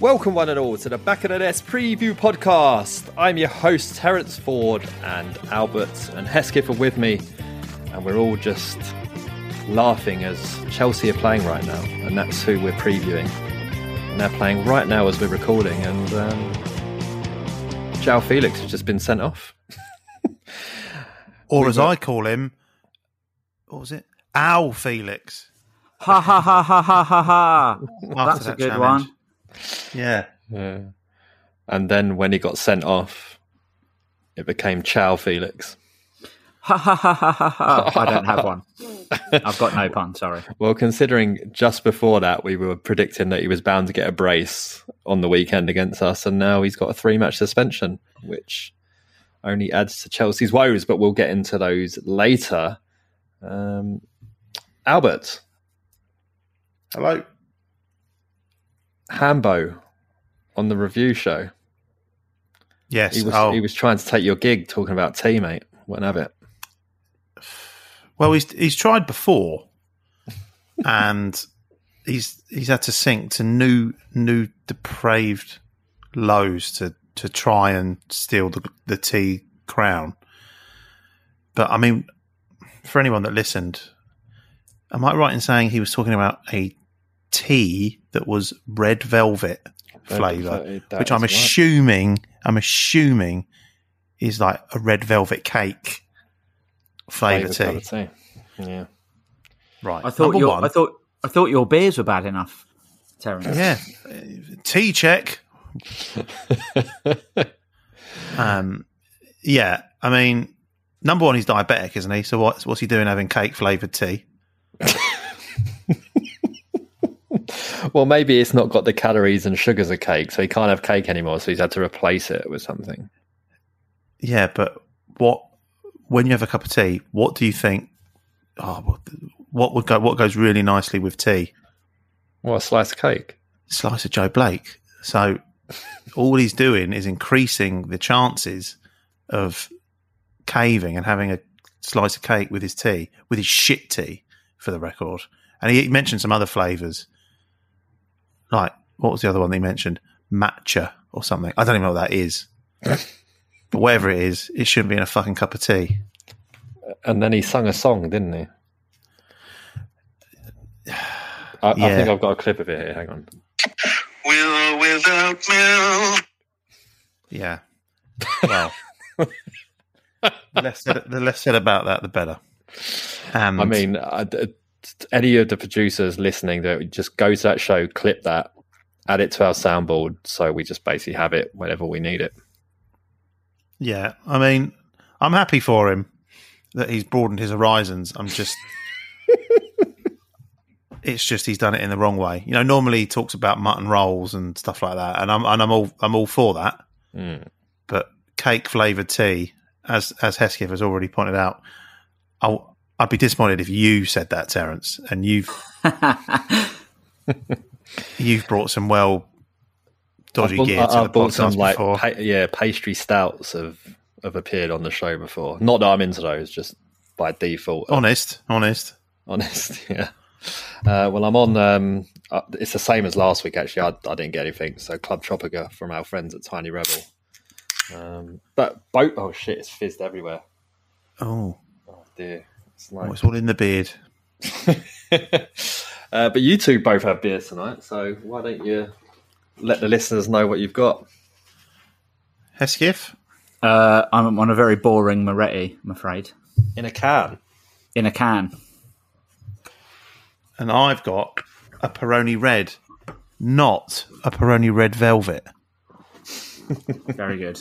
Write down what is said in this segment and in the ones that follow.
Welcome, one and all, to the Back of the Nest preview podcast. I'm your host, Terence Ford, and Albert and Hesketh are with me, and we're all just laughing as Chelsea are playing right now, and that's who we're previewing. And they're playing right now as we're recording, and um, Joao Felix has just been sent off. or as I call him, what was it? Ow, Felix. Ha ha ha ha ha ha ha. After That's a good challenge. one. Yeah. Yeah. And then when he got sent off, it became Chow Felix. Ha ha ha ha ha ha. I don't have one. I've got no pun, sorry. Well, considering just before that we were predicting that he was bound to get a brace on the weekend against us, and now he's got a three match suspension, which only adds to Chelsea's woes, but we'll get into those later. Um, Albert, Hello. Hambo on the review show. Yes. He was, oh, he was trying to take your gig talking about teammate. Wouldn't have it. well, he's he's tried before, and he's he's had to sink to new new depraved lows to to try and steal the the T crown. But I mean, for anyone that listened, am I right in saying he was talking about a tea that was red velvet flavour, which I'm right. assuming I'm assuming is like a red velvet cake flavour Flavoured tea. tea. Yeah. Right. I thought Number your one, I thought I thought your beers were bad enough, Terence. yeah, tea check. um, yeah. I mean, number one, he's diabetic, isn't he? So what's what's he doing having cake flavored tea? Well, maybe it's not got the calories and sugars of cake, so he can't have cake anymore. So he's had to replace it with something. Yeah, but what when you have a cup of tea, what do you think? Oh, what, what would go? What goes really nicely with tea? Well, a slice of cake! Slice of Joe Blake. So all he's doing is increasing the chances of caving and having a slice of cake with his tea, with his shit tea, for the record. And he mentioned some other flavors, like what was the other one that he mentioned? Matcha or something. I don't even know what that is. but whatever it is, it shouldn't be in a fucking cup of tea. And then he sung a song, didn't he? I, I think I've got a clip of it here. Hang on. With or without milk. Yeah. Well, the less said, the less said about that, the better. And I mean, uh, d- any of the producers listening, that just go to that show, clip that, add it to our soundboard, so we just basically have it whenever we need it. Yeah, I mean, I'm happy for him that he's broadened his horizons. I'm just, it's just he's done it in the wrong way. You know, normally he talks about mutton rolls and stuff like that, and I'm and I'm all I'm all for that. Mm. But cake flavored tea, as as Hesketh has already pointed out, I'll, I'd be disappointed if you said that, Terence, and you've you've brought some well dodgy I've bought, gear to I- the I've bought some like before. pa- yeah pastry stouts have have appeared on the show before. Not that I'm into those, just by default. honest, honest. honest. Yeah. Uh, well, I'm on. Um, uh, it's the same as last week. Actually, I, I didn't get anything. So Club Tropica from our friends at Tiny Rebel. Um, but boat. Oh shit! It's fizzed everywhere. Oh, Oh dear. It's oh, it's all in the beard. uh, but you two both have beer tonight, so why don't you let the listeners know what you've got? Hesketh? Uh, I'm on a very boring Moretti, I'm afraid, In a can. in a can. And I've got a Peroni Red, not a Peroni Red Velvet. Very good.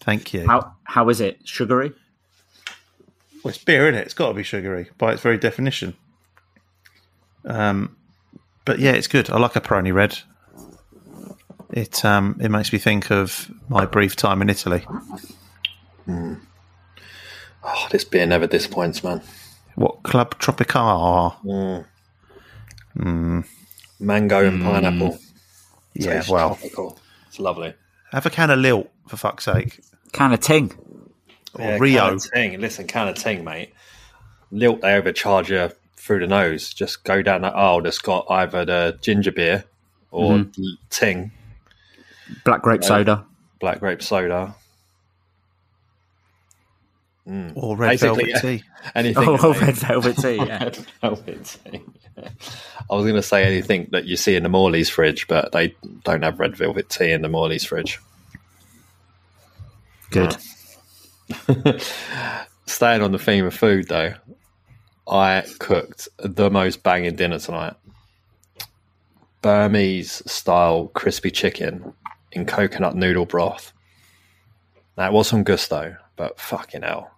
Thank you. How how is it? Sugary? Well, it's beer, isn't it? It's got to be sugary by its very definition. Um, but yeah, it's good. I like a Peroni Red. It um, it makes me think of my brief time in Italy. Oh, this beer never disappoints, man. What Club Tropical? Mango and pineapple. Yeah, Tastes well, tropical. It's lovely. have a can of Lilt for fuck's sake, Can of ting. Or Yeah, Rio. Ting. Listen, can of ting, mate. Lilt, they overcharge you through the nose. Just go down that aisle that's got either the ginger beer or Mm-hmm. ting, Black grape soda. black grape soda. or red Basically, velvet tea. Anything. Oh, oh, red velvet tea. Yeah. Red velvet tea. I was going to say anything that you see in the Morley's fridge, but they don't have red velvet tea in the Morley's fridge. Good. Staying on the theme of food, though, I cooked the most banging dinner tonight. Burmese style crispy chicken in coconut noodle broth. Now, it was from Gousto, but fucking hell.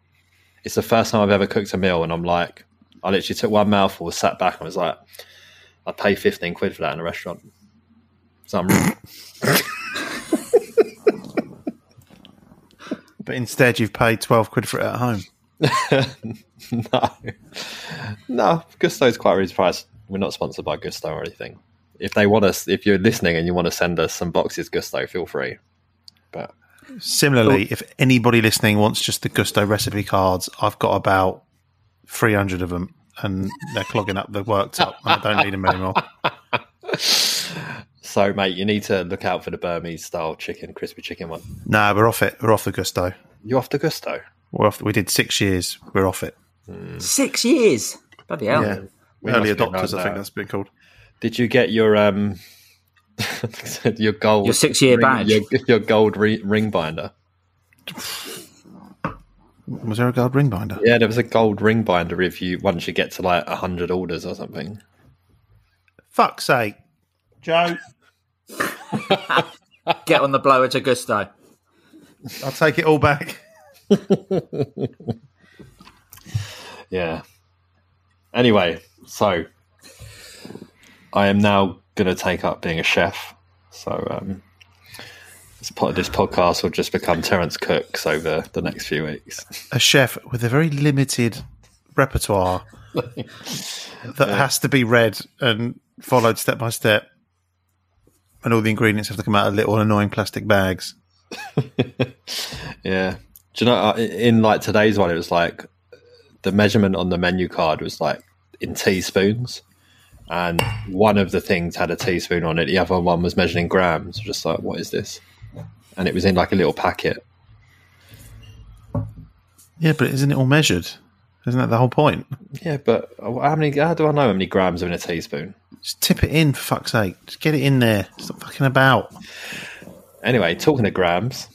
It's the first time I've ever cooked a meal, and I'm like, I literally took one mouthful, sat back, and was like, I'd pay 15 quid for that in a restaurant. So I'm But instead, you've paid twelve quid for it at home. no, no. Gousto's quite reasonable price. We're not sponsored by Gousto or anything. If they want us, if you're listening and you want to send us some boxes, Gousto, feel free. But Similarly, oh. if anybody listening wants just the Gousto recipe cards, I've got about 300 of them and they're clogging up the worktop. and I don't need them anymore. so, mate, you need to look out for the Burmese style chicken, crispy chicken one. No, we're off it. We're off the Gousto. You're off the Gousto? We're off. We did six years. We're off it. Six years. Bloody hell. Yeah. We Early must be adopters, around I think that's been called. Did you get your um your gold Your six-year ring- badge? Your, your gold re- ring binder? Was there a gold ring binder? Yeah, there was a gold ring binder if you once you get to like hundred orders or something. Fuck's sake. Joe, Get on the blower to Gousto. I'll take it all back. Yeah. Anyway, so I am now going to take up being a chef. So um, this, po- this podcast will just become Terence Cooks over the next few weeks. A chef with a very limited repertoire that has to be read and followed step by step. And all the ingredients have to come out of little annoying plastic bags. Yeah. Do you know, uh, in like today's one, it was like the measurement on the menu card was like in teaspoons. And one of the things had a teaspoon on it. The other one was measuring grams. Just like, what is this? And it was in like a little packet. Yeah, but isn't it all measured? Isn't that the whole point? Yeah, but how many? How do I know how many grams are in a teaspoon? Just tip it in, for fuck's sake. Just get it in there. Stop fucking about. Anyway, talking of grams,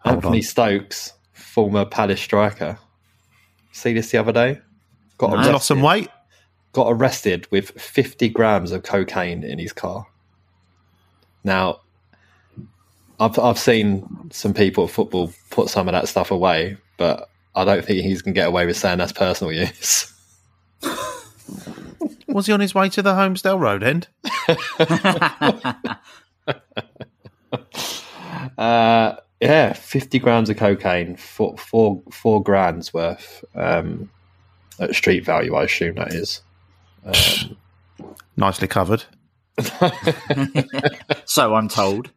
Hold Anthony on. Stokes, former Palace striker, see this the other day. Got arrested, lost some weight. got arrested with 50 grams of cocaine in his car. Now, I've I've seen some people at football put some of that stuff away, but I don't think he's going to get away with saying that's personal use. Was he on his way to the Holmesdale Road end? Uh, yeah, 50 grams of cocaine, four, four, four grand's worth um, at street value, I assume that is. Nicely covered. So I'm told.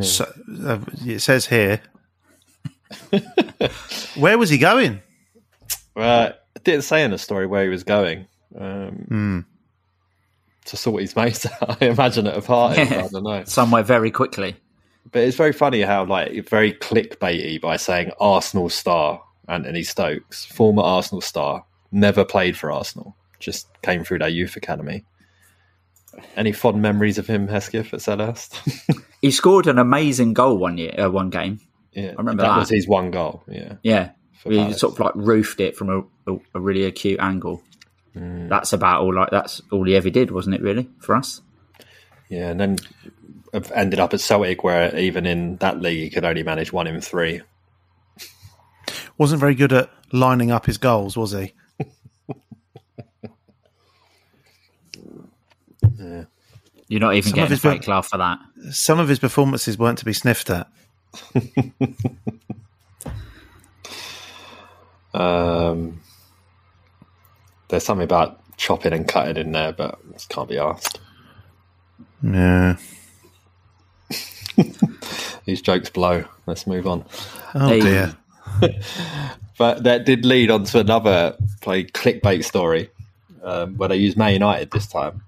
So, uh, it says here. Where was he going? Uh, it didn't say in the story where he was going. Um, Hmm. To sort his mates out. I imagine at a party. I don't know. Somewhere very quickly. But it's very funny how, like, very clickbaity by saying Arsenal star Anthony Stokes, former Arsenal star, never played for Arsenal, just came through their youth academy. Any fond memories of him, Hesketh, at Selhurst? He scored an amazing goal one year, uh, one game. Yeah, I remember that, that. was his one goal. Yeah, Yeah, For he Palace. sort of like roofed it from a, a, a really acute angle. Mm. That's about all. Like that's all he ever did, wasn't it? Really for us. yeah, and then have ended up at Celtic, where even in that league he could only manage one in three. Wasn't very good at lining up his goals, was he? You're not even Some of getting a his fake work- laugh for that. Some of his performances weren't to be sniffed at. Um, there's something about chopping and cutting in there, but it can't be asked. Yeah. These jokes blow. Let's move on. Oh Hey. dear. But that did lead on to another play clickbait story um, where they used Man United this time.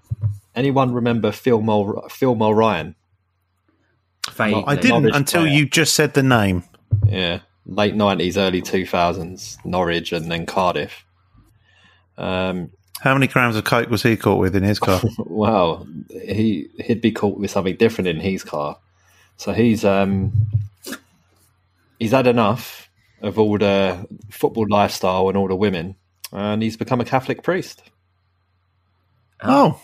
Anyone remember Phil, Mul- Phil Mulryne? Vaguely. I didn't Norwich until player. you just said the name. Yeah, late nineties, early two thousands, Norwich, and then Cardiff. Um, How many grams of coke was he caught with in his car? well, he he'd be caught with something different in his car, so he's um he's had enough of all the football lifestyle and all the women, and he's become a Catholic priest. oh,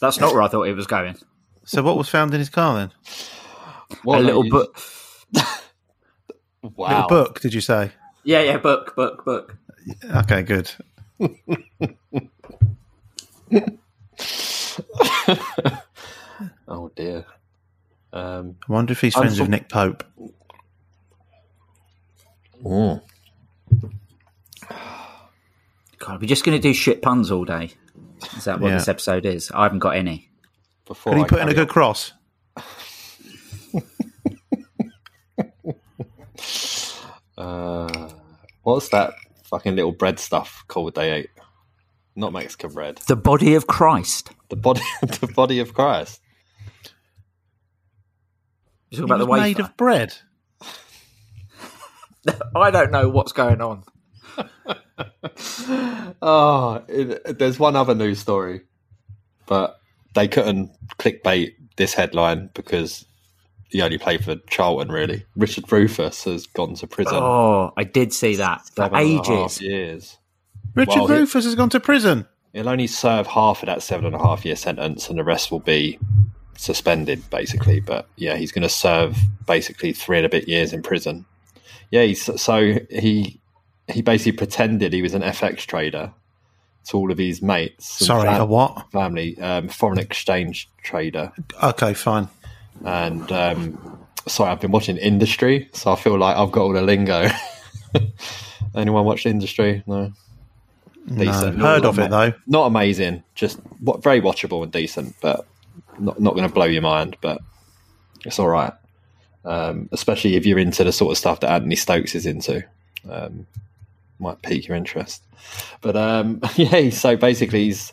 That's not where I thought it was going. so what was found in his car then? What a little book. Wow. Little book, did you say? Yeah, yeah, book, book, book. Okay, good. Oh dear. Um, I wonder if he's friends with Nick Pope. Oh. God, we're just going to do shit puns all day. Is that what Yeah. this episode is? I haven't got any. Before Can he I put in a good on- cross? Uh, what's that fucking little bread stuff called they ate? Not Mexican bread. The body of Christ. The body, the body of Christ. You talking He about the was made of bread. I don't know what's going on. Oh, it, there's one other news story, but they couldn't clickbait this headline because he only played for Charlton. Really, Richard Rufus has gone to prison. Oh, I did see that for seven and a half ages. years. Richard Well, he- Rufus has gone to prison. He'll only serve half of that seven and a half year sentence, and the rest will be suspended, basically. But yeah, he's going to serve basically three and a bit years in prison. Yeah, he's, so he he basically pretended he was an FX trader to all of his mates. Sorry, fam- a what? Family, um, foreign exchange trader, Okay, fine. And um, sorry, I've been watching Industry, so I feel like I've got all the lingo. Anyone watch Industry? No. No, heard of it though. Not amazing, just what very watchable and decent, but not not going to blow your mind. But it's all right, um, especially if you're into the sort of stuff that Anthony Stokes is into. Um, might pique your interest. But um, yeah, so basically he's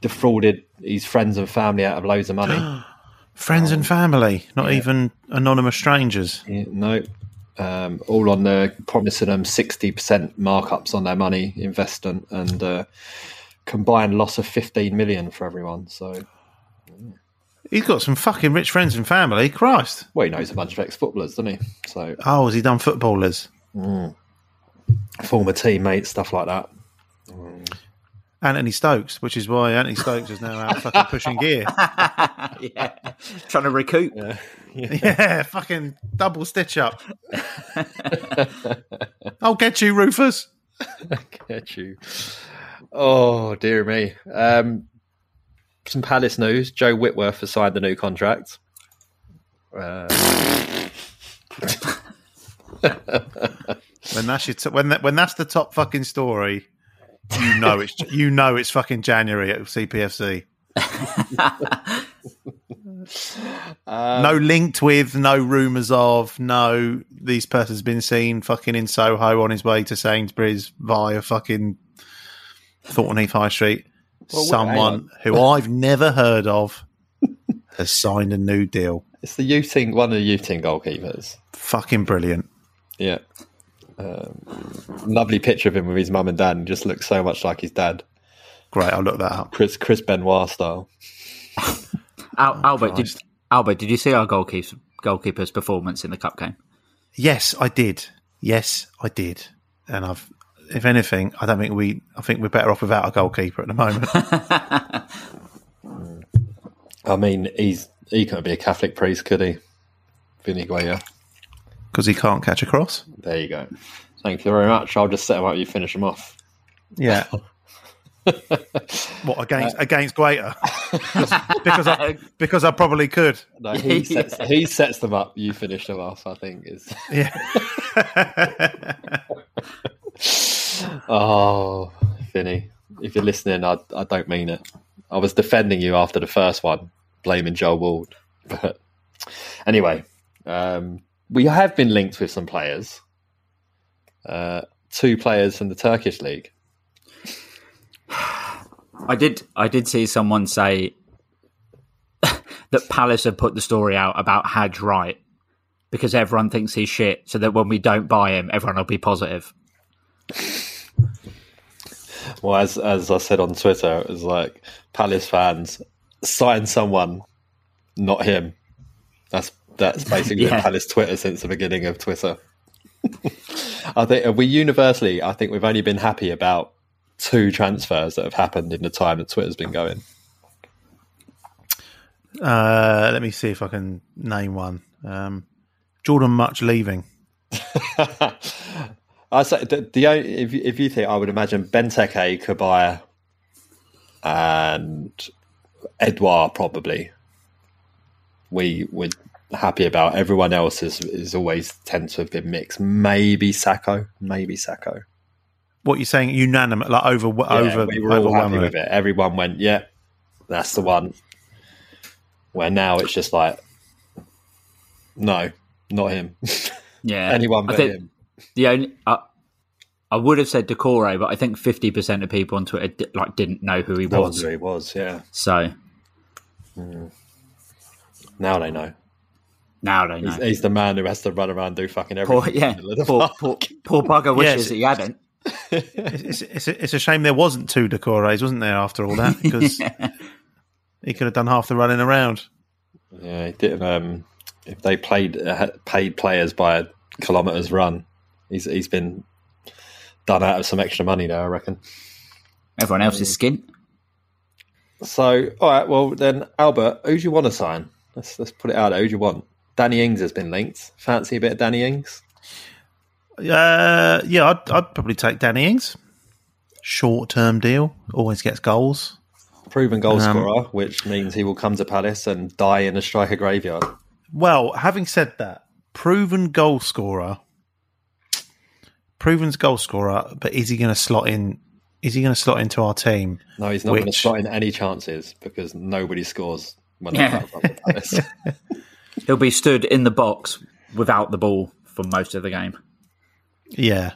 defrauded his friends and family out of loads of money. Friends and family, not even anonymous strangers. Yeah, no. Um, all on the promising them 60% markups on their money investment and uh, combined loss of 15 million for everyone. So, He's got some fucking rich friends and family. Christ. well, he knows a bunch of ex footballers, doesn't he? So, Oh, has he done footballers? former teammates, stuff like that. Anthony Stokes, which is why Anthony Stokes is now out fucking pushing gear. yeah, trying to recoup. yeah, fucking double stitch up. I'll get you, Rufus. Get you. Oh, dear me. Um, some Palace news. Joe Whitworth has signed the new contract. Uh, When that's your t- when that, when that's the top fucking story, you know it's you know it's fucking January at CPFC. Um, no linked with, no rumours of, no these person's been seen fucking in Soho on his way to Sainsbury's via fucking Thornton Heath High Street. Well, Someone who I've never heard of has signed a new deal. It's the Uting, one of the team goalkeepers. Fucking brilliant. Yeah. Um, lovely picture of him with his mum and dad. And just looks so much like his dad. Great, I'll look that up. Chris Chris Benoit style. Al- Albert, did, Albert, did you see our goalkeeper's, goalkeeper's performance in the cup game? Yes, I did. Yes, I did. And I've, if anything, I don't think we. I think we're better off without a goalkeeper at the moment. I mean, he's he couldn't be a Catholic priest, could he? Vinny Guaita. Because he can't catch a cross. There you go. Thank you very much. I'll just set him up. You finish him off. Yeah. what against against Guaita? because I because I probably could. No, he sets he sets them up. You finish them off. I think is. Yeah. Oh, Vinny, if you're listening, I I don't mean it. I was defending you after the first one, blaming Joe Ward. But anyway, um, we have been linked with some players. Uh, two players from the Turkish league. I did. I did see someone say that Palace have put the story out about Hadj right because everyone thinks he's shit, so that when we don't buy him, everyone will be positive. Well, as as I said on Twitter, it was like Palace fans sign someone, not him. That's that's basically Yeah. Palace Twitter since the beginning of Twitter. I think we universally, I think we've only been happy about two transfers that have happened in the time that Twitter's been going. Uh, let me see if I can name one. Um, Jordan Mutch leaving. I say the, the only, if you- if you think I would imagine Benteke, Cabaye, and Edouard probably. We we're happy about. Everyone else is is always tends to have been mixed. Maybe Sakho, maybe Sakho. What you're saying? Unanimous, like over Yeah, over we were all happy with it. Everyone went, yeah, that's the one. Where now it's just like, no, not him. Yeah, Anyone I but think him. The only I, I would have said Doucouré, but I think fifty percent of people on Twitter di- like didn't know who he That was. was who he was. Yeah. So hmm. Now they know. Now they know. He's, he's the man who has to run around and do fucking everything. Poor, yeah, the middle of the poor, poor, poor bugger wishes Yes. he hadn't. It's, it's, a, it's a shame there wasn't two Doucourés, wasn't there? After all that, because he could have done half the running around. Yeah, he didn't. Um, if they played uh, paid players by a kilometres run, he's he's been done out of some extra money there, I reckon. Everyone else is skint. So, all right, well then, Albert, who do you want to sign? Let's let's put it out. there. Who do you want? Danny Ings has been linked. Fancy a bit of Danny Ings? Uh, yeah, I'd, I'd probably take Danny Ings. Short term deal, always gets goals. Proven goal Um, scorer, which means he will come to Palace and die in a striker graveyard. Well, having said that, proven goal scorer, proven goal scorer, but is he going to slot in? Is he going to slot into our team? No, he's not going to Which- slot in any chances because nobody scores when they Yeah. come from Palace. He'll be stood in the box without the ball for most of the game, Yeah,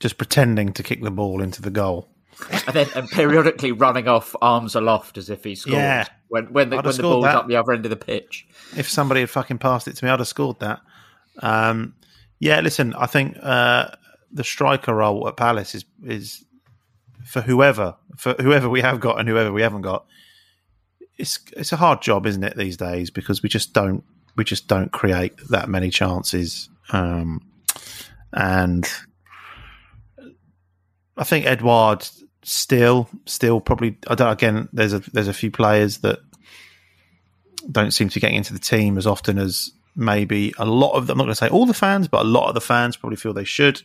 just pretending to kick the ball into the goal. and then and periodically running off arms aloft as if he scored. Yeah. when when the, when the ball's that. up the other end of the pitch. If somebody had fucking passed it to me, I'd have scored that. Um, yeah, listen, I think uh, the striker role at Palace is is for whoever for whoever we have got and whoever we haven't got. It's it's a hard job, isn't it, these days? Because we just don't we just don't create that many chances, um, and I think Edouard still still probably I don't again. There's a there's a few players that don't seem to be getting into the team as often as maybe a lot of. I'm not going to say all the fans, but a lot of the fans probably feel they should.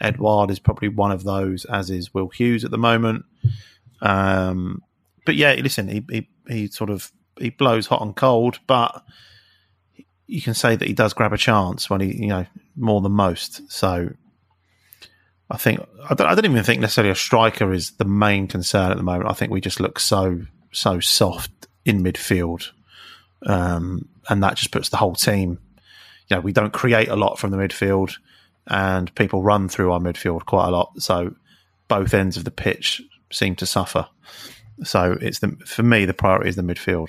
Edouard is probably one of those, as is Will Hughes at the moment. Um, but yeah, listen, he, he he sort of he blows hot and cold, but you can say that he does grab a chance when he you know more than most. So I think I don't, I don't even think necessarily a striker is the main concern at the moment. I think we just look so so soft in midfield um, and that just puts the whole team. You know, we don't create a lot from the midfield, and people run through our midfield quite a lot. So both ends of the pitch seem to suffer. So it's the for me the priority is the midfield.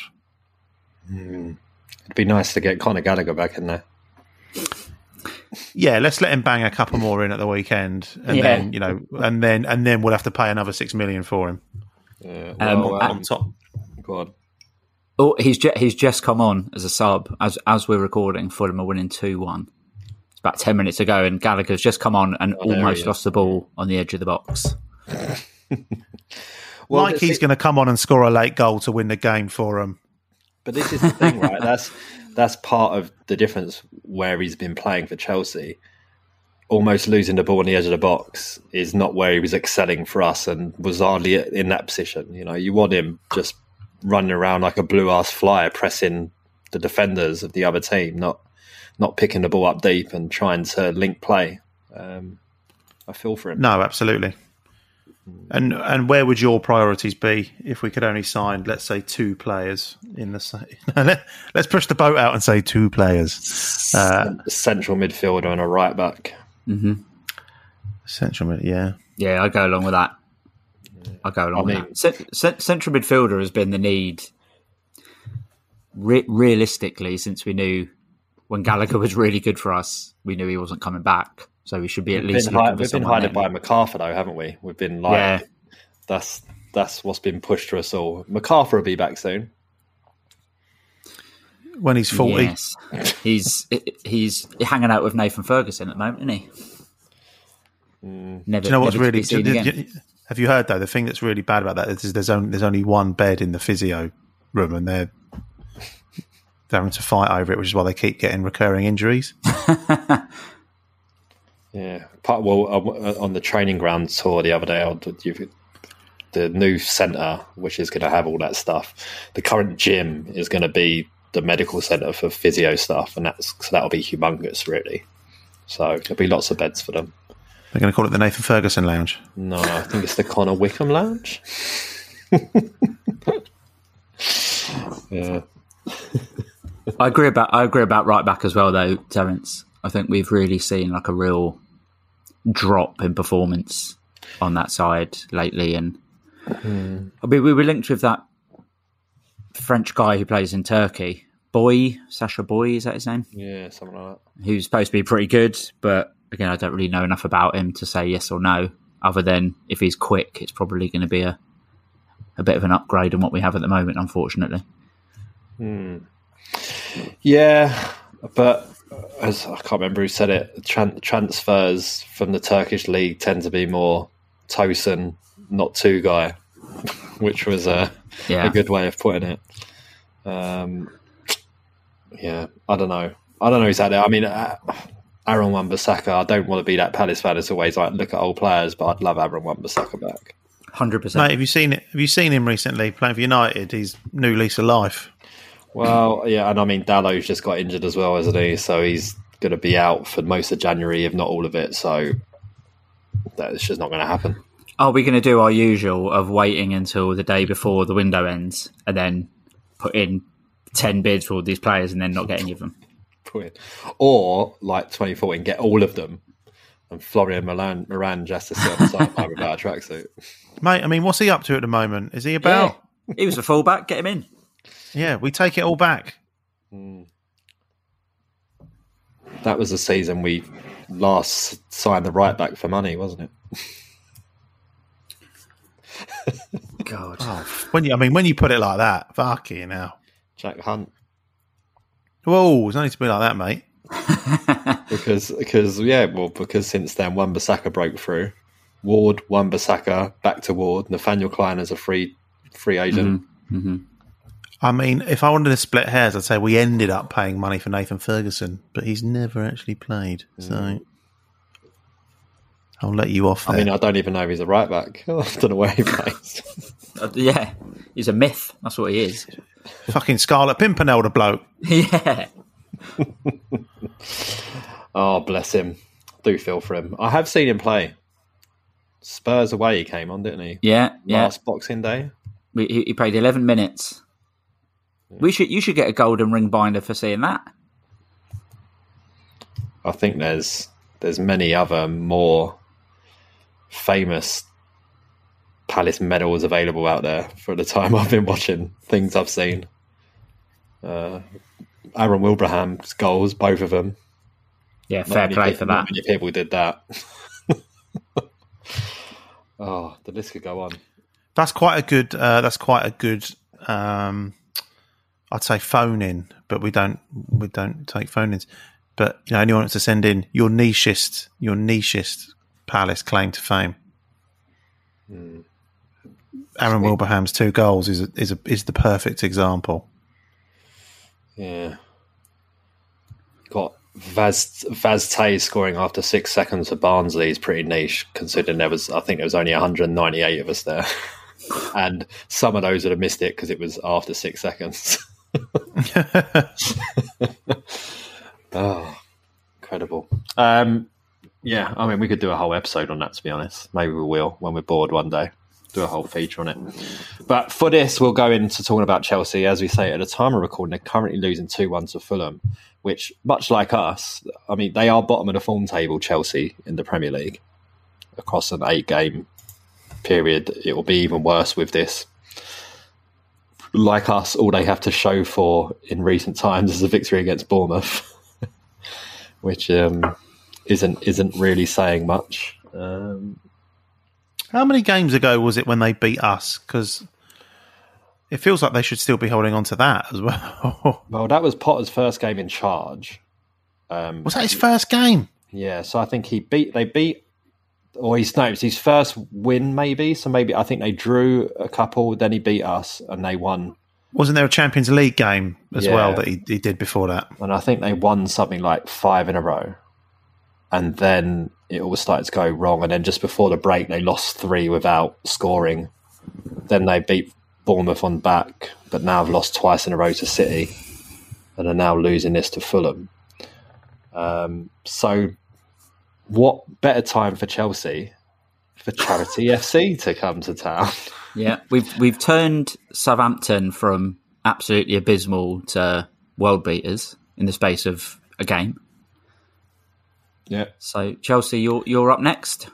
It'd be nice to get Conor Gallagher back in there. Yeah, let's let him bang a couple more in at the weekend, and Yeah. then you know, and then and then we'll have to pay another six million for him Yeah, Um, well, on um, top. go on. Oh, he's ju- he's just come on as a sub as as we're recording. Fulham are winning two one. It's about ten minutes ago, and Gallagher's just come on and Oh, almost lost the ball on the edge of the box. Well, like this he's is- going to come on and score a late goal to win the game for him. But this is the thing, right? That's that's part of the difference where he's been playing for Chelsea. Almost losing the ball on the edge of the box is not where he was excelling for us, and was hardly in that position. You know, you want him just running around like a blue ass flyer, pressing the defenders of the other team, not not picking the ball up deep and trying to link play. Um, I feel for him. No, absolutely. And and where would your priorities be if we could only sign, let's say, two players in the? sa- Let, let's push the boat out and say two players. Uh, central midfielder and a right back. central mid, yeah. Yeah, I go along with that. I go along I with that. Cent- cent- central midfielder has been the need re- realistically since we knew when Gallagher was really good for us. We knew he wasn't coming back, so we should be at We've least been, hi- we've been someone by McArthur though, haven't we? We've been like Yeah. that's that's what's been pushed to us all. McArthur will be back soon. When he's forty, Yes, he's he's hanging out with Nathan Ferguson at the moment, isn't he? Mm. Never, do you know what's really? be seen do- do- have you heard though? The thing that's really bad about that is there's only there's only one bed in the physio room, and they're they're having to fight over it, which is why they keep getting recurring injuries. Yeah, part well uh, on the training ground tour the other day. The new centre, which is going to have all that stuff. The current gym is going to be the medical centre for physio stuff, and that's so that'll be humongous, really. So there'll be lots of beds for them. They're going to call it the Nathan Ferguson Lounge. No, I think it's the Connor Wickham Lounge. yeah. I agree about I agree about right back as well, though, Terence. I think we've really seen like a real drop in performance on that side lately, and I mean, we were linked with that French guy who plays in Turkey, Boey Sacha Boey, is that his name? Yeah, something like that. Who's supposed to be pretty good, but again, I don't really know enough about him to say yes or no. Other than if he's quick, it's probably going to be a a bit of an upgrade on what we have at the moment, unfortunately. Hmm. Yeah, but as I can't remember who said it, tran- transfers from the Turkish league tend to be more Tosin, not two guy, which was a, Yeah. a good way of putting it. Um, yeah, I don't know. I don't know exactly. I mean, uh, Aaron Wan-Bissaka, I don't want to be that Palace fan. It's always like look at old players, but I'd love Aaron Wan-Bissaka back. Hundred Mate, percent. have you seen it? Have you seen him recently playing for United? He's new lease of life. Well, yeah, and I mean Dallow's just got injured as well, isn't he? So he's going to be out for most of January, if not all of it. So that's just not going to happen. Are we going to do our usual of waiting until the day before the window ends and then put in ten bids for all these players and then not get any of them? Brilliant. Or like 2014, get all of them, and Florian Milan, Marange just to sit on the sideline without a tracksuit. Mate, I mean, what's he up to at the moment? Is he about? He was a fullback. Get him in. Yeah, we take it all back. Mm. That was the season we last signed the right back for money, wasn't it? God. Oh, when you, I mean, when you put it like that, fuck you now. Jack Hunt. Whoa, it's only to be like that, mate. because because yeah, well, because since then, Wan Bissaka broke through. Ward, Wan Bissaka, back to Ward. Nathaniel Clyne as a free free agent. Mm-hmm. Mm-hmm. I mean, if I wanted to split hairs, I'd say we ended up paying money for Nathan Ferguson, but he's never actually played. So I'll let you off I mean, I don't even know if he's a right back. I don't know where he plays. Uh, yeah, he's a myth. That's what he is. Fucking Scarlet Pimpernel, the bloke. yeah. oh, bless him. Do feel for him. I have seen him play. Spurs away, he came on, didn't he? Yeah. Yeah. Last Boxing Day. He, he played 11 minutes. We should you should get a golden ring binder for seeing that. I think there's there's many other more famous Palace medals available out there for the time I've been watching things I've seen. Uh, Aaron Wilbraham's goals, both of them. Yeah, Not fair play pe- for not that. Many people did that. oh, the list could go on. That's quite a good. Uh, that's quite a good. Um, I'd say phone in, but we don't. We don't take phone ins. But you know, anyone wants to send in your nichest, your nichest Palace claim to fame. Hmm. Aaron Wilbraham's two goals is a, is a, is the perfect example. Yeah. Got Vaz Vaz Tê scoring after six seconds for Barnsley is pretty niche, considering there was I think there was only 198 of us there, and some of those would have missed it because it was after six seconds. oh, incredible! Um, yeah, I mean we could do a whole episode on that. To be honest, maybe we will when we're bored one day. Do a whole feature on it. But for this, we'll go into talking about Chelsea. As we say, at the time of recording, they're currently losing 2 1 to Fulham, which, much like us, I mean, they are bottom of the form table, Chelsea, in the Premier League. Across an eight game period, it will be even worse with this. Like us, all they have to show for in recent times is a victory against Bournemouth, which um, isn't isn't really saying much. Um, How many games ago was it when they beat us? Because it feels like they should still be holding on to that as well. well, that was Potter's first game in charge. Um, was that his first game? Yeah, so I think he beat they beat or he's no, it's his first win maybe. So maybe I think they drew a couple, then he beat us and they won. Wasn't there a Champions League game as Yeah. well that he, he did before that? And I think they won something like five in a row. And then it all started to go wrong. And then just before the break they lost three without scoring. Then they beat Bournemouth on back, but now have lost twice in a row to City and are now losing this to Fulham. Um, so what better time for Chelsea for Charity FC to come to town? Yeah, we've we've turned Southampton from absolutely abysmal to world beaters in the space of a game. Yeah. So Chelsea, you're you're up next.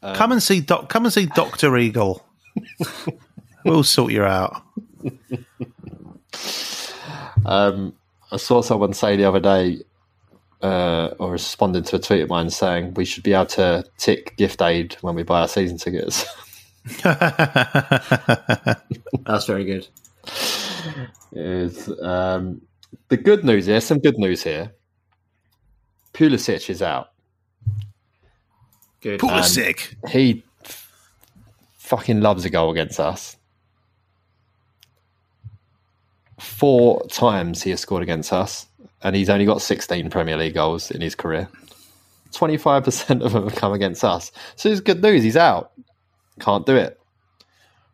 come and see doc, come and see Doctor Eagle. we'll sort you out. Um, I saw someone say the other day, uh, or responded to a tweet of mine saying we should be able to tick gift aid when we buy our season tickets. That's very good. is um, the good news here? Some good news here. Pulisic is out. Good. Pulisic. He f- fucking loves a goal against us. Four times he has scored against us, and he's only got 16 Premier League goals in his career. 25% of them have come against us. So it's good news. He's out. Can't do it.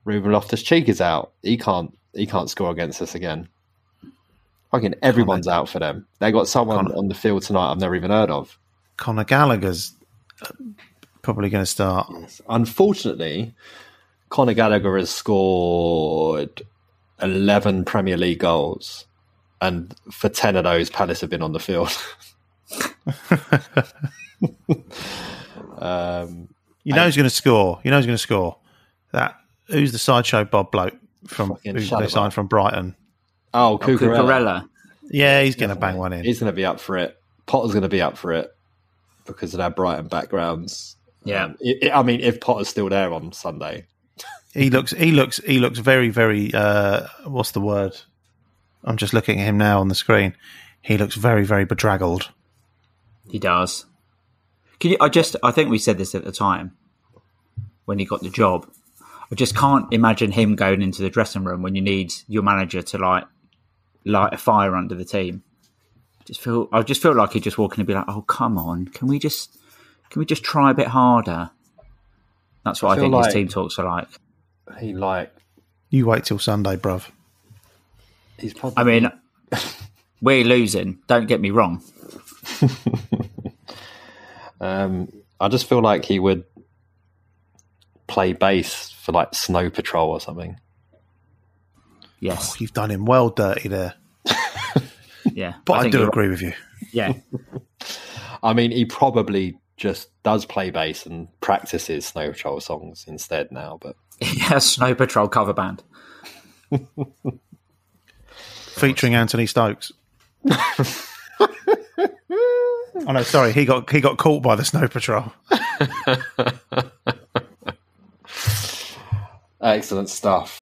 Ruben Loftus Cheek is out. He can't. He can't score against us again. Fucking everyone's out for them. They got someone on the field tonight I've never even heard of. Conor Gallagher's uh, probably going to start. Unfortunately, Conor Gallagher has scored 11 Premier League goals, and for 10 of those, Palace have been on the field. um, You know who's going to score. You know who's going to score. That who's the sideshow Bob bloke from who they signed from Brighton. oh, Cucurella. Cucurella. Yeah, he's going to bang one in. He's going to be up for it. Potter's going to be up for it because of their Brighton backgrounds. Yeah. Um, i I mean, if Potter's still there on Sunday, He looks. He looks. He looks very, very. Uh, what's the word? I'm just looking at him now on the screen. He looks very, very bedraggled. He does. Can you, I just I think we said this at the time when he got the job. I just can't imagine him going into the dressing room when you need your manager to like light a fire under the team. Just feel I just feel like he'd just walk in and be like, "Oh, come on, can we just can we just try a bit harder?" That's what I I, feel think like- his team talks are like. he like You wait till Sunday, bruv. He's probably. I mean, we're losing. Don't get me wrong. Um, I just feel like he would play bass for like Snow Patrol or something. Yes. You've done him well dirty there. Yeah. But I, think do you're- agree with you. Yeah. I mean, he probably just does play bass and practices Snow Patrol songs instead now. But yeah. Snow Patrol cover band. Featuring Anthony Stokes. oh no, sorry, he got he got caught by the Snow Patrol. excellent stuff.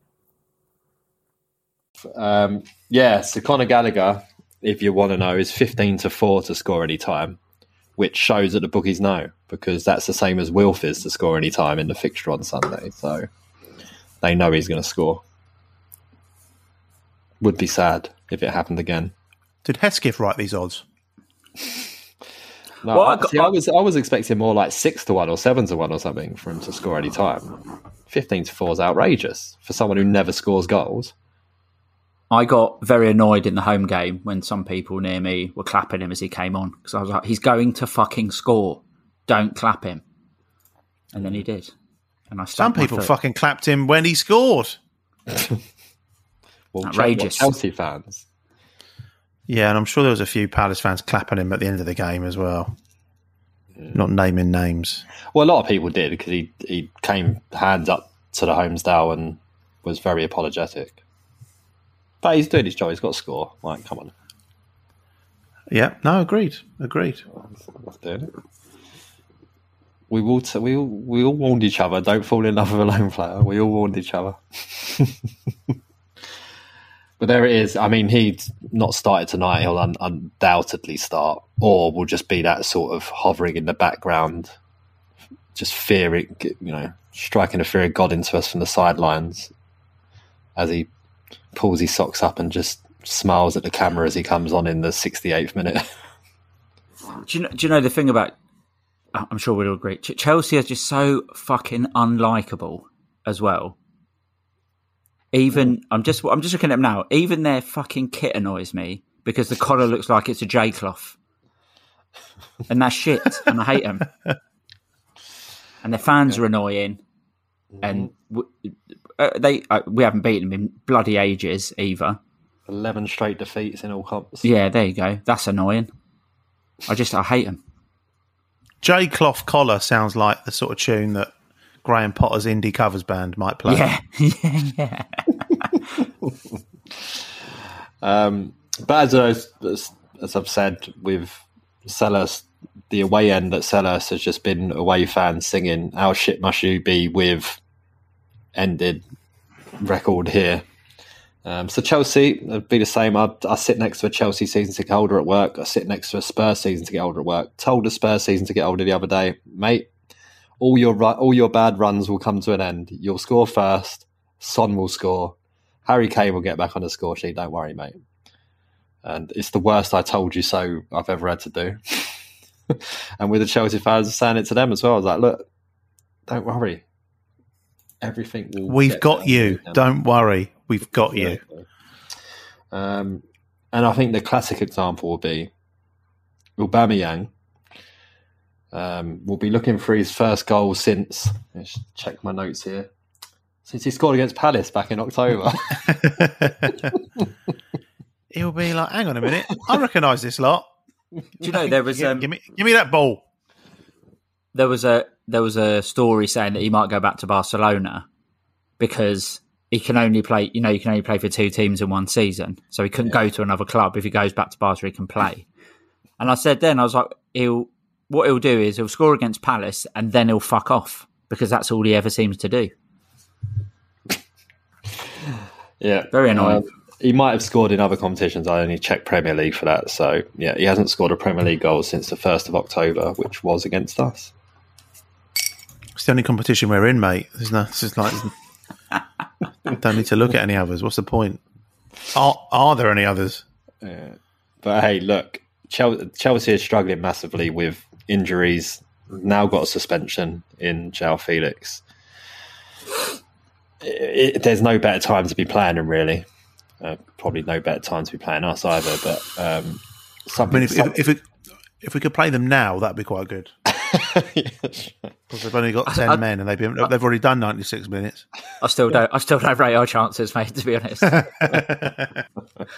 Um, yeah, so Conor Gallagher, if you want to know, is 15 to 4 to score any time, which shows that the bookies know because that's the same as Wilf is to score any time in the fixture on Sunday. So they know he's going to score. Would be sad if it happened again. Did Hesketh write these odds? No, Well, I I, got- see, I was I was expecting more like six to one or seven to one or something for him to score any time. Fifteen to four is outrageous for someone who never scores goals. I got very annoyed in the home game when some people near me were clapping him as he came on because I was like, he's going to fucking score. Don't clap him. And then he did. And I Some people fucking clapped him when he scored. Well, Outrageous. Chelsea fans. Yeah, and I'm sure there was a few Palace fans clapping him at the end of the game as well. Not naming names. Well, a lot of people did because he he came hands up to the Holmesdale and was very apologetic. But he's doing his job. He's got to score. Like, come on, Yeah, no, agreed, agreed. doing it. We will. T- we all, we all warned each other. Don't fall in love with a lone player. We all warned each other. but there it is. I mean, he's not started tonight. He'll un- undoubtedly start, or will just be that sort of hovering in the background, just fearing, you know, striking a fear of God into us from the sidelines as he pulls his socks up and just smiles at the camera as he comes on in the 68th minute. Do you know, do you know the thing about? I'm sure we'll agree. Ch- Chelsea are just so fucking unlikable as well. Even I'm just I'm just looking at them now. Even their fucking kit annoys me because the collar looks like it's a J cloth, and that's shit. and I hate them. And their fans are annoying, and w- uh, they uh, we haven't beaten them in bloody ages either. 11 straight defeats in all comps. Yeah, there you go. That's annoying. I just I hate them. J Cloth Collar sounds like the sort of tune that Graham Potter's indie covers band might play. Yeah, yeah, yeah. Um, but as, as, as I've said, with Sellers, the away end at Sellers has just been away fans singing "How shit must you be?" with ended record here. Um, so Chelsea it'd be the same. I, I sit next to a Chelsea season ticket holder at work. I sit next to a Spurs season ticket holder at work. Told a Spurs season ticket holder the other day, mate, all your all your bad runs will come to an end. You'll score first. Son will score. Harry Kane will get back on the score sheet. Don't worry, mate. And it's the worst I told you so I've ever had to do. and with the Chelsea fans saying it to them as well, I was like, look, don't worry. Everything will. We've got you. Don't worry. We've got you. Um, and I think the classic example will be Aubameyang. Um, will be looking for his first goal since. Let's check my notes here. Since he scored against Palace back in October. He'll be like, hang on a minute. I recognise this lot. Do you know there was Give, um, give me, give me that ball. there was a there was a story saying that he might go back to Barcelona because he can only play. You know, you can only play for two teams in one season, so he couldn't go to another club. If he goes back to Barca, he can play. And I said then, I was like, he'll what he'll do is he'll score against Palace and then he'll fuck off because that's all he ever seems to do. Yeah, Very annoying. Um, he might have scored in other competitions. I only checked Premier League for that. So yeah, he hasn't scored a Premier League goal since the first of October, which was against us. It's the only competition we're in, mate. There's no, it's just like don't need to look at any others. What's the point? Are are there any others? Yeah. But hey, look, Chelsea is struggling massively with injuries. Now got a suspension in João Felix. It, it- there's no better time to be playing him, really. Uh, probably no better time to be playing us either. But um, I mean, if, if, if, it, if we could play them now, that'd be quite good. Because they've only got ten I- men and they've been, they've already done ninety six minutes. I still don't. I still don't rate our chances, mate. To be honest,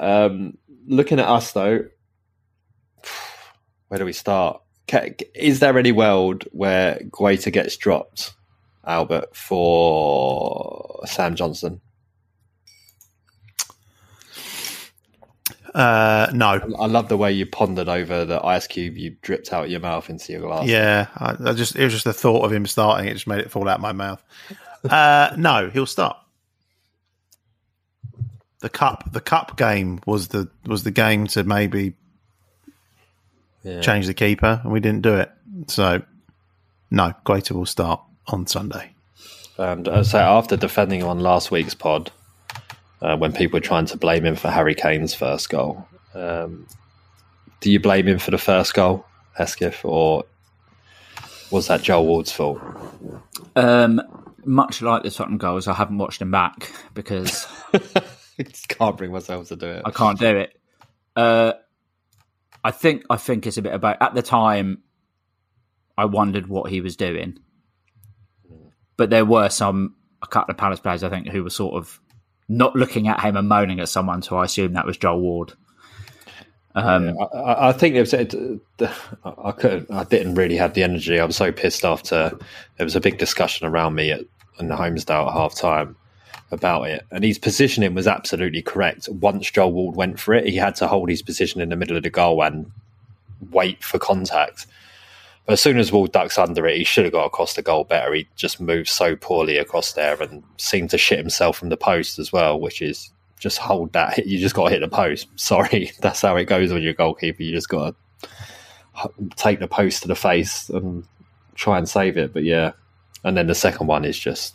Um, looking at us though, where do we start? Is there any world where Guaita gets dropped, Albert, for Sam Johnstone? Uh, no, I love the way you pondered over the ice cube you dripped out your mouth into your glass. yeah, I, I just it was just the thought of him starting. It just made it fall out my mouth. Uh, no, he'll start. The cup, the cup game was the was the game to maybe Yeah. change the keeper, and we didn't do it. So, no, Guaita will start on Sunday. And uh, so after defending him on last week's pod, uh, when people were trying to blame him for Harry Kane's first goal, um, do you blame him for the first goal, Hesketh, or was that Joel Ward's fault? um, much like the Tottenham goals, I haven't watched them back because I can't bring myself to do it. I can't do it. Uh, I think I think it's a bit about at the time. I wondered what he was doing, but there were some a couple of Palace players I think who were sort of not looking at him and moaning at someone. So I assume that was Joel Ward. Um, I, I- I think it was. It, I couldn't. I didn't really have the energy. I was so pissed after there was a big discussion around me at in the Holmesdale at half time about it, and his positioning was absolutely correct. Once Joel Ward went for it, he had to hold his position in the middle of the goal and wait for contact. But as soon as Ward ducks under it, he should have got across the goal better. He just moved so poorly across there and seemed to shit himself from the post as well, which is just hold that. You just got to hit the post. Sorry, that's how it goes when you're a goalkeeper. You just got to take the post to the face and try and save it. But yeah, and then the second one is just.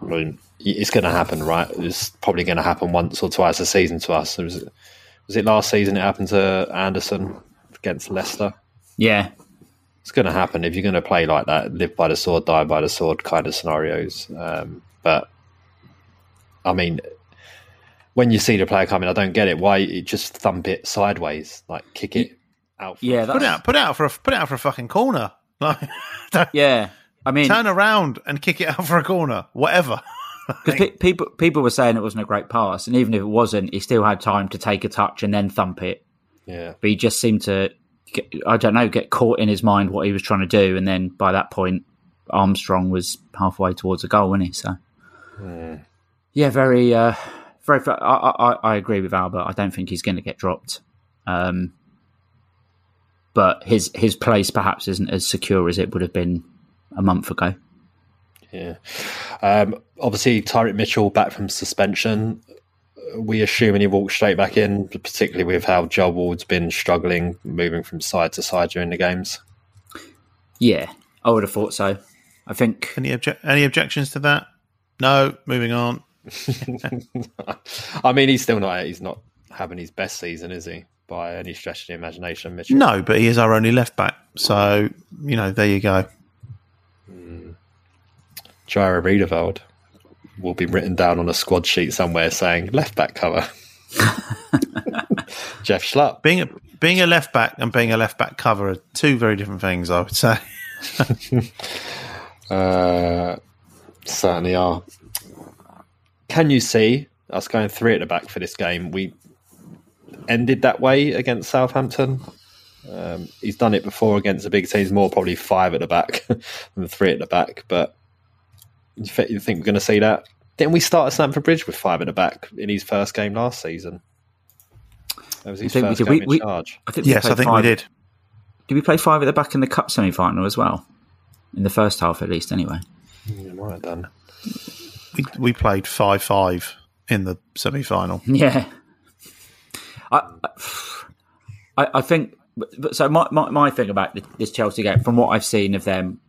I mean, it's going to happen, right? It's probably going to happen once or twice a season to us. It, was it last season? It happened to Anderson against Leicester. Yeah, It's going to happen if you're going to play like that, live by the sword, die by the sword kind of scenarios. Um, but I mean, when you see the player coming, I don't get it. Why you just thump it sideways, like kick it out? for- yeah, Put it out, put it out for a put it out for a fucking corner. Like, yeah. I mean, turn around and kick it out for a corner. Whatever. Because pe- people people were saying it wasn't a great pass, and even if it wasn't, he still had time to take a touch and then thump it. yeah. But he just seemed to, get, I don't know, get caught in his mind what he was trying to do, and then by that point, Armstrong was halfway towards a goal, wasn't he? So, yeah, very, uh, very. I, I, I agree with Albert. I don't think he's going to get dropped. Um, but his his place perhaps isn't as secure as it would have been a month ago. Yeah. Um, obviously, Tyreek Mitchell back from suspension. We assuming he walked straight back in, particularly with how Joel Ward's been struggling, moving from side to side during the games. Yeah, I would have thought so. I think Any obje- any objections to that? No. Moving on. I mean, he's still not he's not having his best season, is he? By any stretch of the imagination, Mitchell. No, but he is our only left back. So you know, there you go. Hmm. Jairo Riedewald will be written down on a squad sheet somewhere saying left back cover. Jeff Schlupp. Being a being a left back and being a left back cover are two very different things. I would say. Uh, certainly are. Can you see us going three at the back for this game? We ended that way against Southampton. Um, he's done it before against the big teams, more probably five at the back than three at the back. But You thi- you think we're going to see that? Didn't we start at Stamford Bridge with five at the back in his first game last season? That was his think we first did. game We- in we- charge. I think Yes, I think five- we did. Did we play five at the back in the cup semi final as well? In the first half, at least, anyway. You might have done. We, we played 5 5 in the semi final. Yeah. I, I, I think. But so my, my, my thing about this Chelsea game, from what I've seen of them,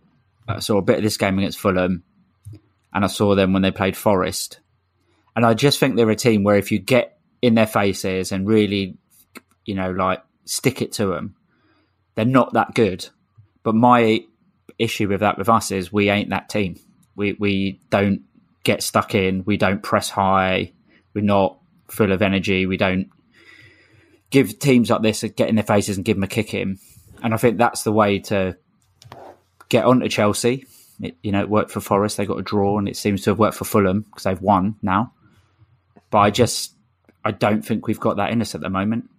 I saw a bit of this game against Fulham, and I saw them when they played Forest, and I just think they're a team where if you get in their faces and really, you know, like stick it to them, they're not that good. But my issue with that with us is we ain't that team. We we don't get stuck in. We don't press high. We're not full of energy. We don't give teams like this a get in their faces and give them a kick in. And I think that's the way to get onto Chelsea. It, you know, it worked for Forest. They got a draw, and it seems to have worked for Fulham because they've won now. But I just, I don't think we've got that in us at the moment,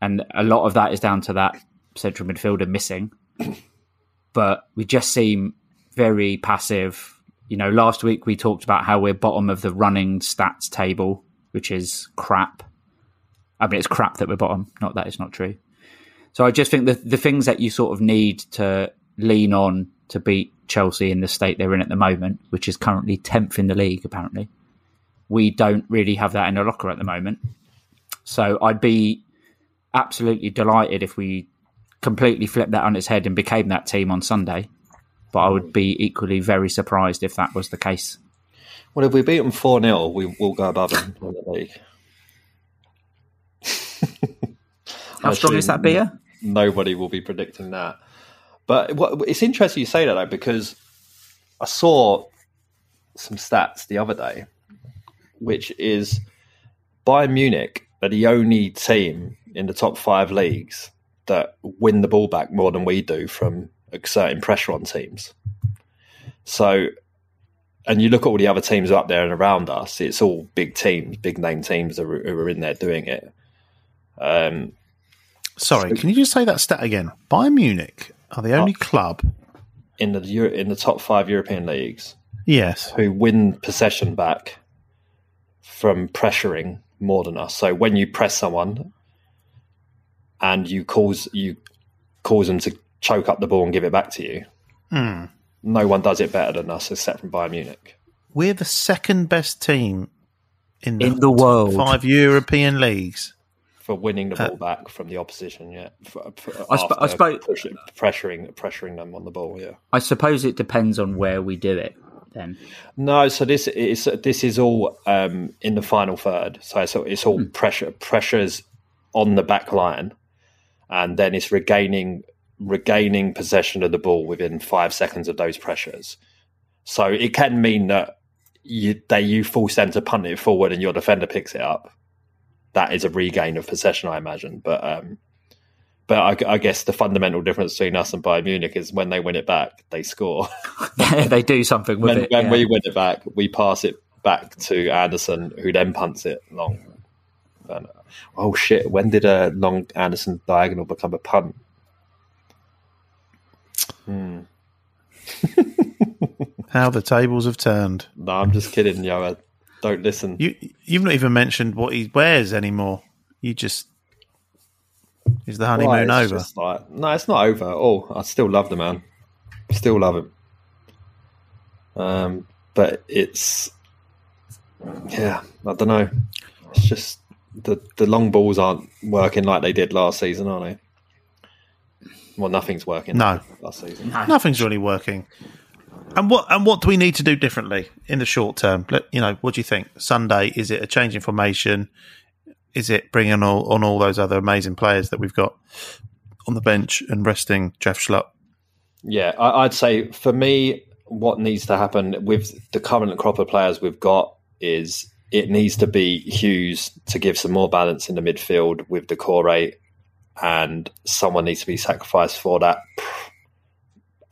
and a lot of that is down to that central midfielder missing. But we just seem very passive. You know, last week we talked about how we're bottom of the running stats table, which is crap. I mean, it's crap that we're bottom, not that it's not true. So I just think the the things that you sort of need to lean on to beat Chelsea in the state they're in at the moment, which is currently tenth in the league, apparently, we don't really have that in the locker at the moment. So I'd be absolutely delighted if we completely flipped that on its head and became that team on Sunday. But I would be equally very surprised if that was the case. Well, if we beat them 4 0, we will go above them in the league. How strong is that beer? Nobody will be predicting that. But what, it's interesting you say that, though, because I saw some stats the other day, which is Bayern Munich are the only team in the top five leagues that win the ball back more than we do from exerting pressure on teams. So, and you look at all the other teams up there and around us, it's all big teams, big name teams that who are in there doing it. Um, Sorry, can you just say that stat again? Bayern Munich are the only club. in the Euro- in the top five European leagues Yes. who win possession back from pressuring more than us. So when you press someone and you cause you cause them to choke up the ball and give it back to you, Hmm. no one does it better than us except from Bayern Munich. We're the second best team in the, In the world. five European leagues. For winning the Uh, ball back from the opposition, yeah. For, for, I sp- I suppose- push- pressuring pressuring them on the ball, yeah. I suppose it depends on where we do it. Then No, so this is this is all um, in the final third. So it's, it's all pressure pressures on the back line, and then it's regaining regaining possession of the ball within five seconds of those pressures. So it can mean that you they you force them to punt it forward and your defender picks it up. That is a regain of possession, I imagine. But um, but I, I guess the fundamental difference between us and Bayern Munich is when they win it back, they score. they do something with when, it. when yeah. we win it back, we pass it back to Anderson, who then punts it long. And, uh, oh shit! When did a long Anderson diagonal become a punt? How the tables have turned. No, I'm just kidding, Yoa. Don't listen. You you've not even mentioned what he wears anymore. You just is the Why? honeymoon It's over? like- no, it's not over at all. I still love the man. Still love him. Um, but it's yeah, I don't know. It's just the the long balls aren't working like they did last season, are they? Well, nothing's working. No. last season. Nothing's really working. And what and what do we need to do differently in the short term? You know, what do you think? Sunday is it a change in formation? Is it bringing all, on all those other amazing players that we've got on the bench and resting Jeff Schlupp? Yeah, I, I'd say for me, what needs to happen with the current crop of players we've got is it needs to be Hughes to give some more balance in the midfield with the core eight, and someone needs to be sacrificed for that.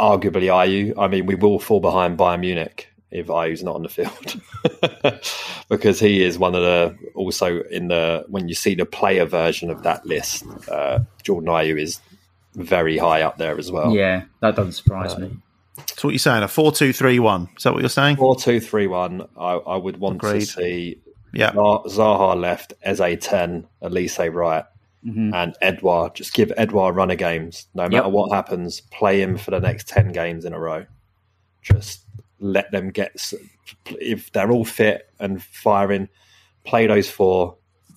Arguably, Ayew. I mean, we will fall behind Bayern Munich if Ayew's not on the field because he is one of the also in the when you see the player version of that list, uh, Jordan Ayew is very high up there as well. yeah, that doesn't surprise me. So what you're saying? A four-two-three-one. Is that what you're saying? Four two three one. I, I would want to see Yeah. Zaha Zaha left, Eze ten, Olise right, and Edouard. Just give Edouard runner games, no matter Yep. what happens. Play him for the next ten games in a row. Just let them get. If they're all fit and firing, play those four.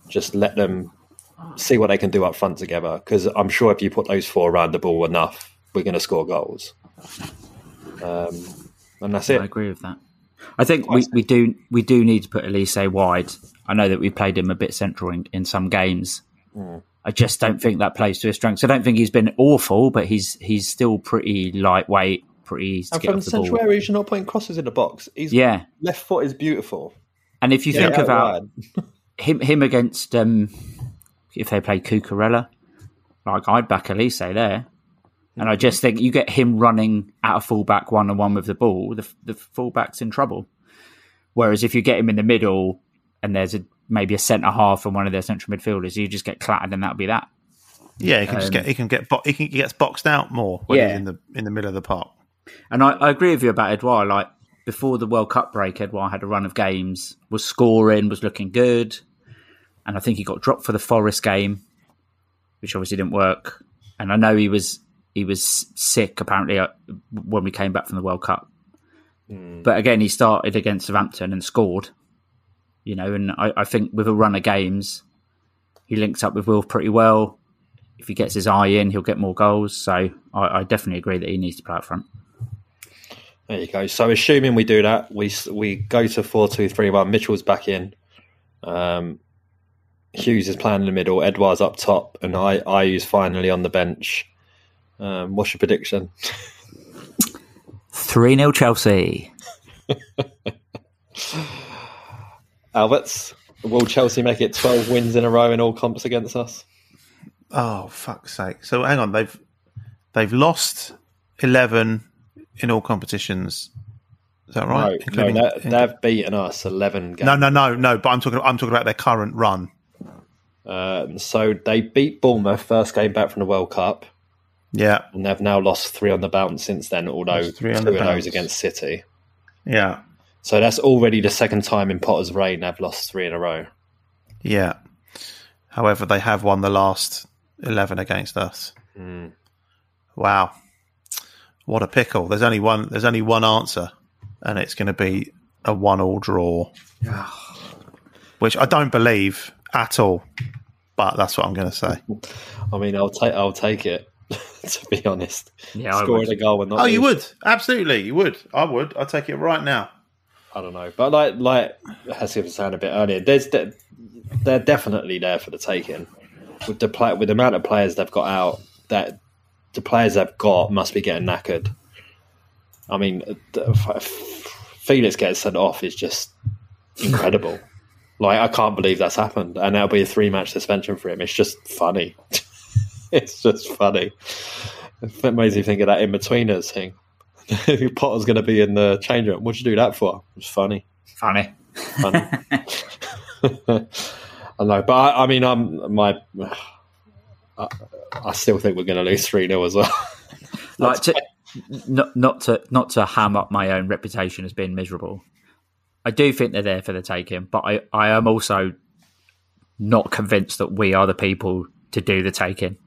Just let them see what they can do up front together. Because I'm sure if you put those four around the ball enough, we're going to score goals. Um, and that's it. I agree with that. I think we, we do we do need to put Olise wide. I know that we played him a bit central in, in some games. I just don't think that plays to his strengths. I don't think he's been awful, but he's he's still pretty lightweight, pretty easy to And from the central ball. areas, you're not putting crosses in the box. He's Yeah, left foot is beautiful. and if you Yeah, think about him him against um, if they play Cucurella, like I'd back Olise there. And I just think you get him running at a fullback one on one with the ball, the, the fullback's in trouble. Whereas if you get him in the middle and there's a maybe a centre half and one of their central midfielders, you just get clattered and that'll be that. Yeah, he can just Um, get he can get bo- he can he gets boxed out more when Yeah. he's in the in the middle of the park. And I, I agree with you about Edouard. Like before the World Cup break, Edouard had a run of games, was scoring, was looking good, and I think he got dropped for the Forest game, which obviously didn't work. And I know he was he was sick apparently uh, when we came back from the World Cup. But again, he started against Southampton and scored. You know, and I, I think with a run of games, he links up with Will pretty well. If he gets his eye in, he'll get more goals. So I, I definitely agree that he needs to play up front. There you go. So assuming we do that, we we go to four two three one. Mitchell's back in. Um, Hughes is playing in the middle. Edwards up top, and I I use finally on the bench. Um, what's your prediction? 3 0 Chelsea. Alberts, will Chelsea make it twelve wins in a row in all comps against us? Oh fuck's sake! So hang on, they've they've lost eleven in all competitions. Is that right? no, no, Including- they, they've beaten us eleven games. no, no, no, no. But I'm talking. I'm talking about their current run. Um, so they beat Bournemouth first game back from the World Cup, Yeah, and they've now lost three on the bounce since then. Although two of those bounce. against City. yeah, So that's already the second time in Potter's reign they've lost three in a row. yeah. However, they have won the last eleven against us. Hmm. Wow, what a pickle! There's only one. There's only one answer, and it's going to be a one-all draw, which I don't believe at all. But that's what I'm going to say. I mean, I'll take I'll take it. to be honest, Yeah, I scoring would. a goal and not. Oh, you would absolutely. You would. I would. I'd take it right now. I don't know, but like like Hesketh was saying a bit earlier, there's de- they're definitely there for the taking. With the play, with the amount of players they've got out, that the players they've got must be getting knackered. I mean, uh, the- Felix getting sent off is just incredible. like I can't believe that's happened, and that'll be a three match suspension for him. It's just funny. it's just funny. It makes you think of that Inbetweeners thing. Potter's going to be in the change room. What'd you do that for? It's funny. Funny. funny. I know, but I, I mean, I'm my. I, I still think we're going to lose three 0 as well. Like to, not not to not to ham up my own reputation as being miserable. I do think they're there for the taking, but I, I am also not convinced that we are the people to do the taking.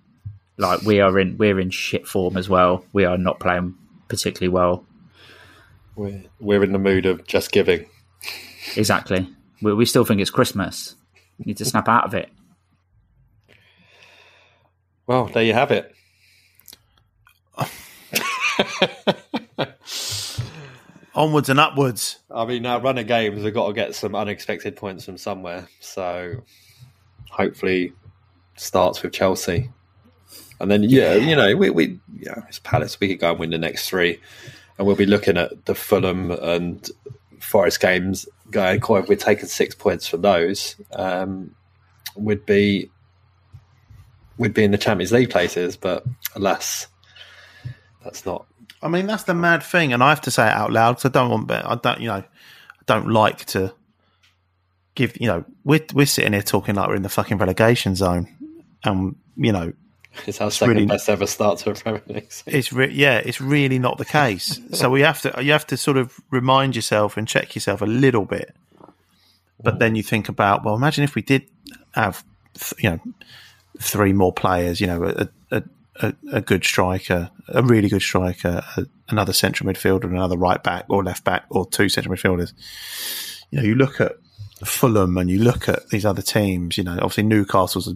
Like we are in we're in shit form as well. We are not playing particularly well. we're, we're in the mood of just giving. Exactly. We, we still think it's Christmas. Need to snap out of it. Well, there you have it. Onwards and upwards. I mean, our run of games, we've got to get some unexpected points from somewhere. So hopefully starts with Chelsea. And then, yeah, you know, we, we yeah, it's Palace. We could go and win the next three. And we'll be looking at the Fulham and Forest games going, quite, if we're taking six points from those, um, would be would be in the Champions League places. But alas, that's not I mean, that's the mad thing, and I have to say it out loud because I don't want. I don't. You know, I don't like to give. You know, we're we're sitting here talking like we're in the fucking relegation zone, and you know, It's our second really- best ever start to a Premier League. season. It's re- yeah, it's really not the case. so we have to you have to sort of remind yourself and check yourself a little bit. But then you think about well, imagine if we did have th- you know three more players, you know, a a, a, a good striker, a really good striker, another central midfielder, another right back or left back, or two central midfielders. You know, you look at Fulham and you look at these other teams. You know, obviously Newcastle's,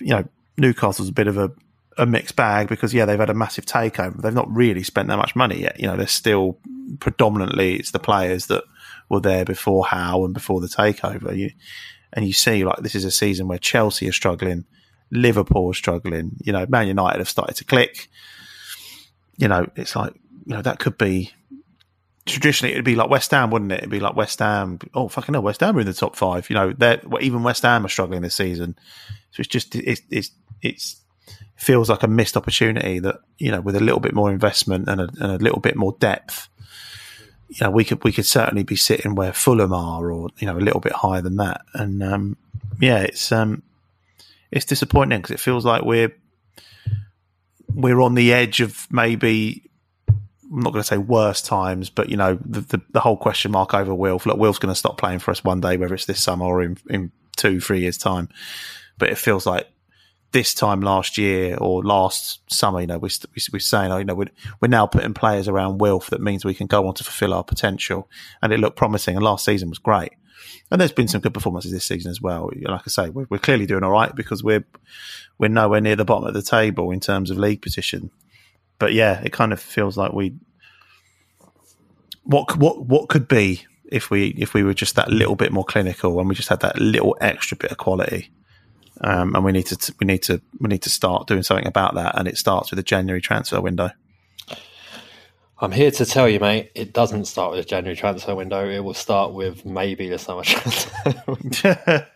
you know, Newcastle's a bit of a a mixed bag because yeah they've had a massive takeover. They've not really spent that much money yet. You know they're still predominantly it's the players that were there before Howe and before the takeover. You and you see like this is a season where Chelsea are struggling Liverpool are struggling you know Man United have started to click. You know it's like you know that could be traditionally it'd be like West Ham wouldn't it? It'd be like West Ham. Oh fucking hell West Ham are in the top 5 you know they're even West Ham are struggling this season. So it's just it's it's it's feels like a missed opportunity that you know with a little bit more investment and a, and a little bit more depth you know we could we could certainly be sitting where Fulham are or you know a little bit higher than that. And um, yeah it's um it's disappointing because it feels like we're we're on the edge of maybe I'm not going to say worse times, but you know the, the, the whole question mark over Wilf. Look, Wilf's going to stop playing for us one day, whether it's this summer or in, in two, three years' time. But it feels like this time last year or last summer, you know, we, we, we're saying, oh, you know, we're, we're now putting players around Wilf that means we can go on to fulfill our potential. And it looked promising. And last season was great. And there's been some good performances this season as well. Like I say, we're, we're clearly doing all right because we're we're nowhere near the bottom of the table in terms of league position. But yeah, it kind of feels like we what what what could be if we if we were just that little bit more clinical and we just had that little extra bit of quality. Um, and we need to we need to we need to start doing something about that, and it starts with the January transfer window. I'm here to tell you, mate, it doesn't start with a January transfer window. It will start with maybe the summer transfer. window.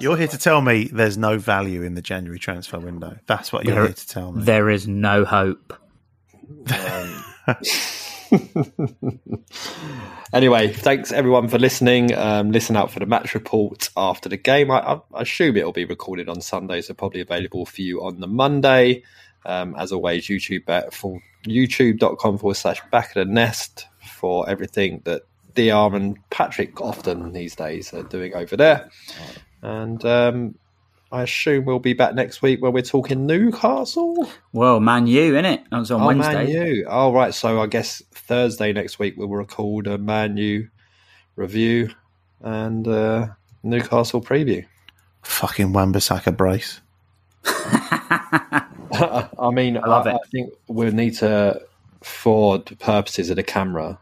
You're here to tell me there's no value in the January transfer window. That's what you're There- here to tell me. There is no hope. Anyway, thanks everyone for listening. Um, listen out for the match report after the game. I, I, I assume it'll be recorded on Sunday, so probably available for you on the Monday. Um, as always, YouTube at full, youtube.com forward slash back of the nest for everything that DR and Patrick often these days are doing over there. And um, I assume we'll be back next week where we're talking Newcastle. Well, Man U, innit? That was on Oh, Wednesday. Man U. Oh, right. So I guess Thursday next week we'll record a Man U review and uh, Newcastle preview. Fucking Wan-Bissaka brace. I mean, I, love it. I think we'll need to, for the purposes of the camera,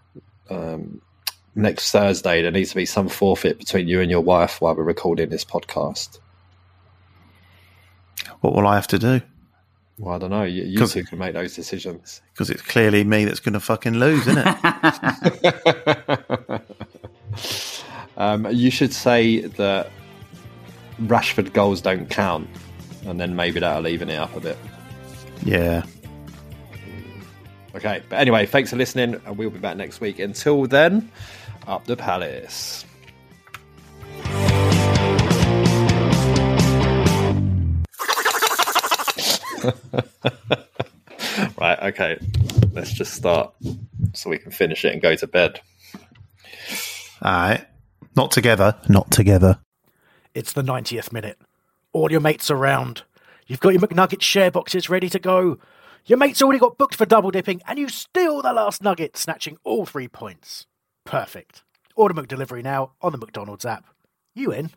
um, next Thursday there needs to be some forfeit between you and your wife while we're recording this podcast. What will I have to do? Well, I don't know. You, you two can make those decisions. Because it's clearly me that's going to fucking lose, isn't it? Um, you should say that Rashford goals don't count, and then maybe that'll even it up a bit. Yeah. Okay, but anyway, thanks for listening, and we'll be back next week. Until then, up the palace. right, okay, let's just start so we can finish it and go to bed. All right. Not together. Not together. It's the 90th minute. All your mates around. You've got your McNugget share boxes ready to go. Your mate's already got booked for double dipping, and you steal the last nugget, snatching all three points. Perfect. Order McDelivery now on the McDonald's app. You in?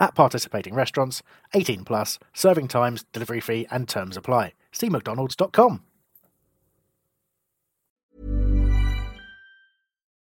At participating restaurants, 18 plus, serving times, delivery fee, and terms apply. See McDonald's.com.